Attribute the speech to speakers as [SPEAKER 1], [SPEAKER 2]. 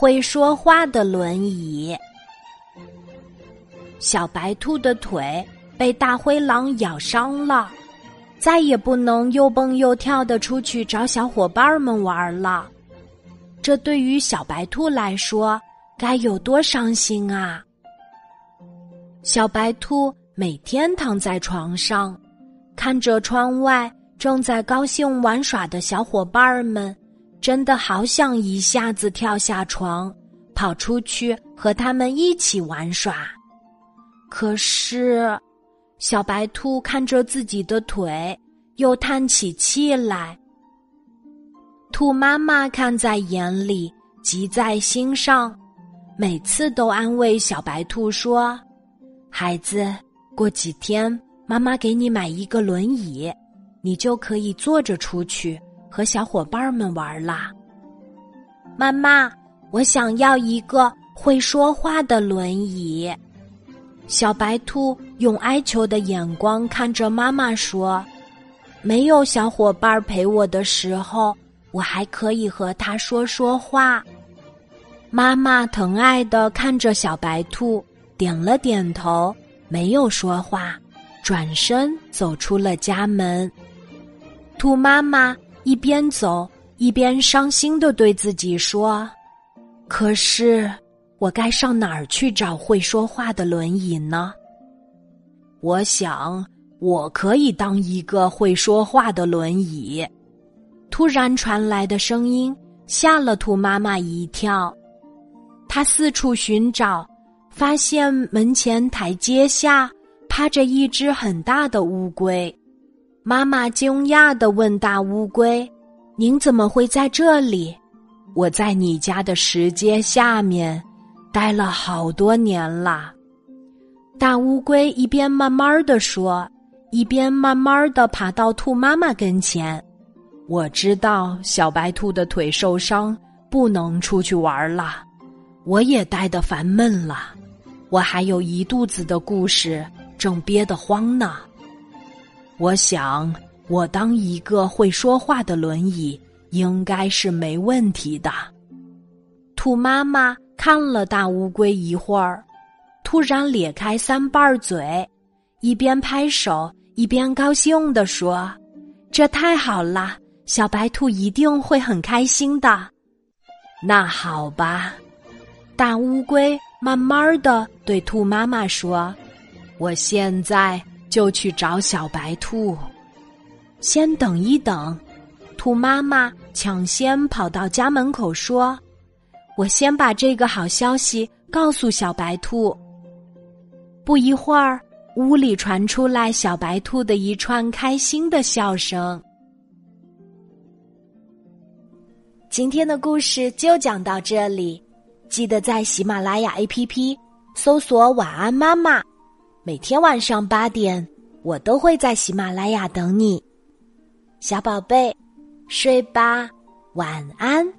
[SPEAKER 1] 会说话的轮椅。小白兔的腿被大灰狼咬伤了，再也不能又蹦又跳的出去找小伙伴们玩了。这对于小白兔来说，该有多伤心啊！小白兔每天躺在床上，看着窗外正在高兴玩耍的小伙伴们。真的好想一下子跳下床，跑出去和他们一起玩耍。可是，小白兔看着自己的腿，又叹起气来。兔妈妈看在眼里，急在心上，每次都安慰小白兔说：“孩子，过几天妈妈给你买一个轮椅，你就可以坐着出去。”和小伙伴们玩啦。妈妈，我想要一个会说话的轮椅。小白兔用哀求的眼光看着妈妈说：“没有小伙伴陪我的时候，我还可以和他说说话。”妈妈疼爱的看着小白兔，点了点头，没有说话，转身走出了家门。兔妈妈。一边走一边伤心的对自己说：“可是我该上哪儿去找会说话的轮椅呢？”我想我可以当一个会说话的轮椅。突然传来的声音吓了兔妈妈一跳，她四处寻找，发现门前台阶下趴着一只很大的乌龟。妈妈惊讶的问大乌龟：“您怎么会在这里？我在你家的石阶下面待了好多年了。”大乌龟一边慢慢的说，一边慢慢的爬到兔妈妈跟前。我知道小白兔的腿受伤，不能出去玩了。我也待得烦闷了，我还有一肚子的故事，正憋得慌呢。我想，我当一个会说话的轮椅应该是没问题的。兔妈妈看了大乌龟一会儿，突然咧开三瓣嘴，一边拍手一边高兴地说：“这太好了，小白兔一定会很开心的。”那好吧，大乌龟慢慢的对兔妈妈说：“我现在。”就去找小白兔，先等一等。兔妈妈抢先跑到家门口说：“我先把这个好消息告诉小白兔。”不一会儿，屋里传出来小白兔的一串开心的笑声。今天的故事就讲到这里，记得在喜马拉雅 APP 搜索“晚安妈妈”。每天晚上八点，我都会在喜马拉雅等你，小宝贝，睡吧，晚安。